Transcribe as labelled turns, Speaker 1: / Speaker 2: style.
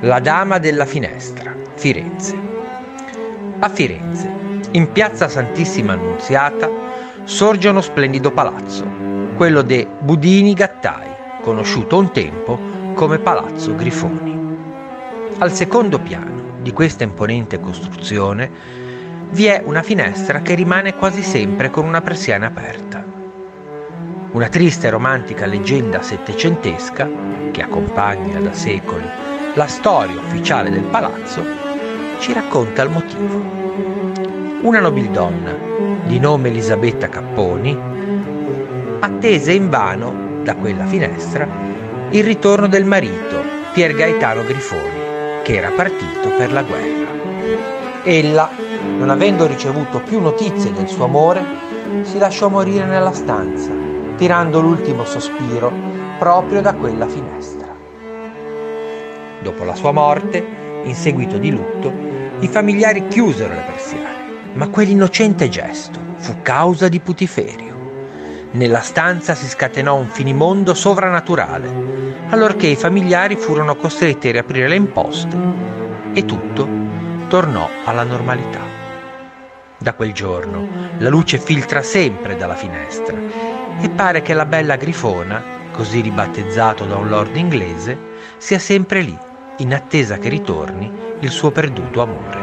Speaker 1: La Dama della Finestra, Firenze. A Firenze, in piazza Santissima Annunziata, sorge uno splendido palazzo, quello de Budini Gattai, conosciuto un tempo come Palazzo Grifoni. Al secondo piano di questa imponente costruzione vi è una finestra che rimane quasi sempre con una persiana aperta. Una triste e romantica leggenda settecentesca, che accompagna da secoli la storia ufficiale del palazzo, ci racconta il motivo. Una nobildonna, di nome Elisabetta Capponi, attese invano da quella finestra il ritorno del marito, Pier Gaetano Grifoni, che era partito per la guerra. Ella, non avendo ricevuto più notizie del suo amore, si lasciò morire nella stanza, tirando l'ultimo sospiro proprio da quella finestra. Dopo la sua morte, in seguito di lutto, i familiari chiusero le persiane, ma quell'innocente gesto fu causa di putiferio. Nella stanza si scatenò un finimondo sovrannaturale, allorché i familiari furono costretti a riaprire le imposte e tutto tornò alla normalità. Da quel giorno la luce filtra sempre dalla finestra e pare che la bella Grifona, così ribattezzato da un lord inglese, sia sempre lì in attesa che ritorni il suo perduto amore.